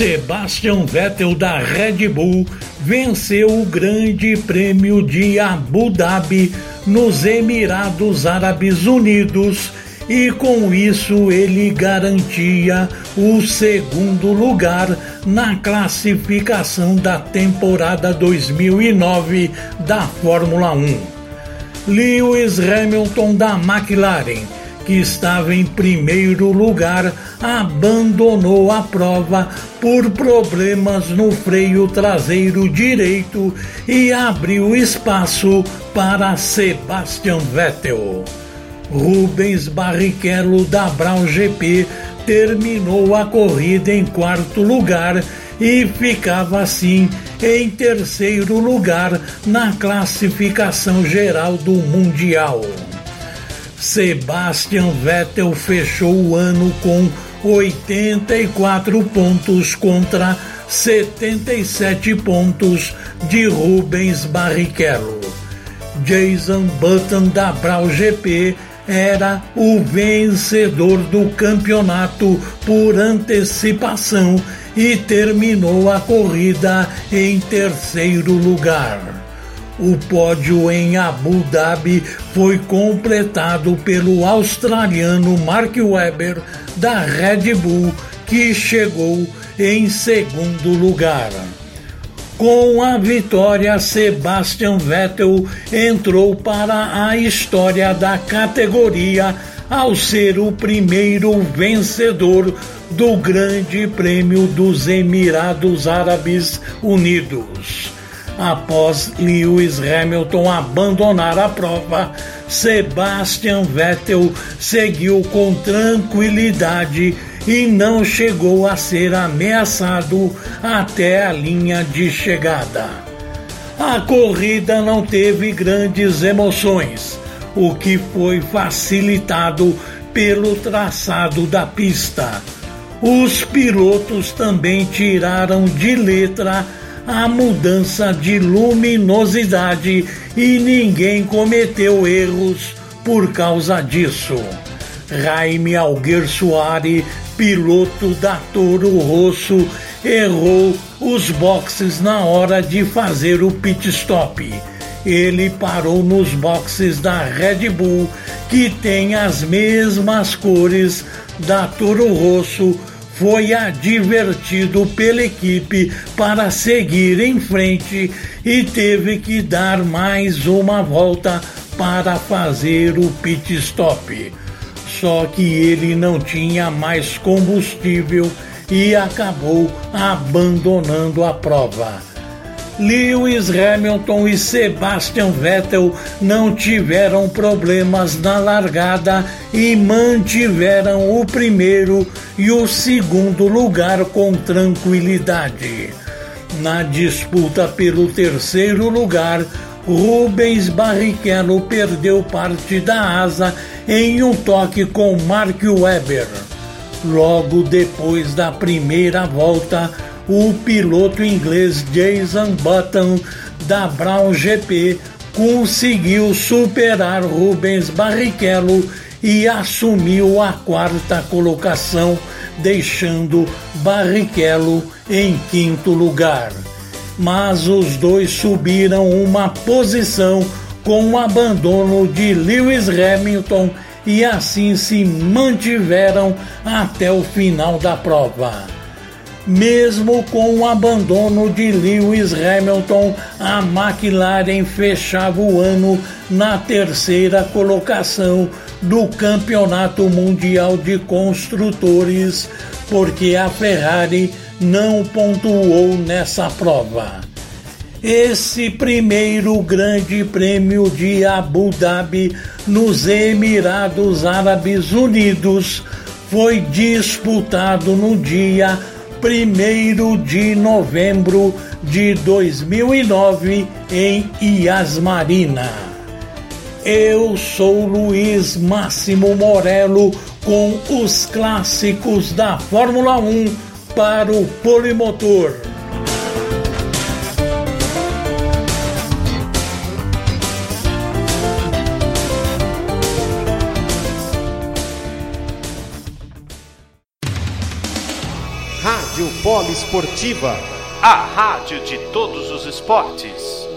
Sebastian Vettel da Red Bull venceu o Grande Prêmio de Abu Dhabi nos Emirados Árabes Unidos e com isso ele garantia o segundo lugar na classificação da temporada 2009 da Fórmula 1. Lewis Hamilton da McLaren que estava em primeiro lugar, abandonou a prova por problemas no freio traseiro direito e abriu espaço para Sebastian Vettel. Rubens Barrichello da Brown GP terminou a corrida em quarto lugar e ficava assim em terceiro lugar na classificação geral do Mundial. Sebastian Vettel fechou o ano com 84 pontos contra 77 pontos de Rubens Barrichello. Jason Button da Brau GP era o vencedor do campeonato por antecipação e terminou a corrida em terceiro lugar. O pódio em Abu Dhabi foi completado pelo australiano Mark Webber da Red Bull, que chegou em segundo lugar. Com a vitória, Sebastian Vettel entrou para a história da categoria ao ser o primeiro vencedor do Grande Prêmio dos Emirados Árabes Unidos. Após Lewis Hamilton abandonar a prova, Sebastian Vettel seguiu com tranquilidade e não chegou a ser ameaçado até a linha de chegada. A corrida não teve grandes emoções, o que foi facilitado pelo traçado da pista. Os pilotos também tiraram de letra a mudança de luminosidade e ninguém cometeu erros por causa disso. Jaime Alguer Soares, piloto da Toro Rosso, errou os boxes na hora de fazer o pit stop. Ele parou nos boxes da Red Bull, que tem as mesmas cores da Toro Rosso foi advertido pela equipe para seguir em frente e teve que dar mais uma volta para fazer o pit stop. Só que ele não tinha mais combustível e acabou abandonando a prova. Lewis Hamilton e Sebastian Vettel não tiveram problemas na largada e mantiveram o primeiro e o segundo lugar com tranquilidade. Na disputa pelo terceiro lugar, Rubens Barrichello perdeu parte da asa em um toque com Mark Webber. Logo depois da primeira volta, o piloto inglês Jason Button da Brown GP conseguiu superar Rubens Barrichello e assumiu a quarta colocação, deixando Barrichello em quinto lugar. Mas os dois subiram uma posição com o abandono de Lewis Hamilton e assim se mantiveram até o final da prova. Mesmo com o abandono de Lewis Hamilton, a McLaren fechava o ano na terceira colocação do Campeonato Mundial de Construtores, porque a Ferrari não pontuou nessa prova. Esse primeiro Grande Prêmio de Abu Dhabi nos Emirados Árabes Unidos foi disputado no dia 1 de novembro de 2009 em Iasmarina. Eu sou Luiz Máximo Morello com os clássicos da Fórmula 1 para o Polimotor. Rádio Poliesportiva. A rádio de todos os esportes.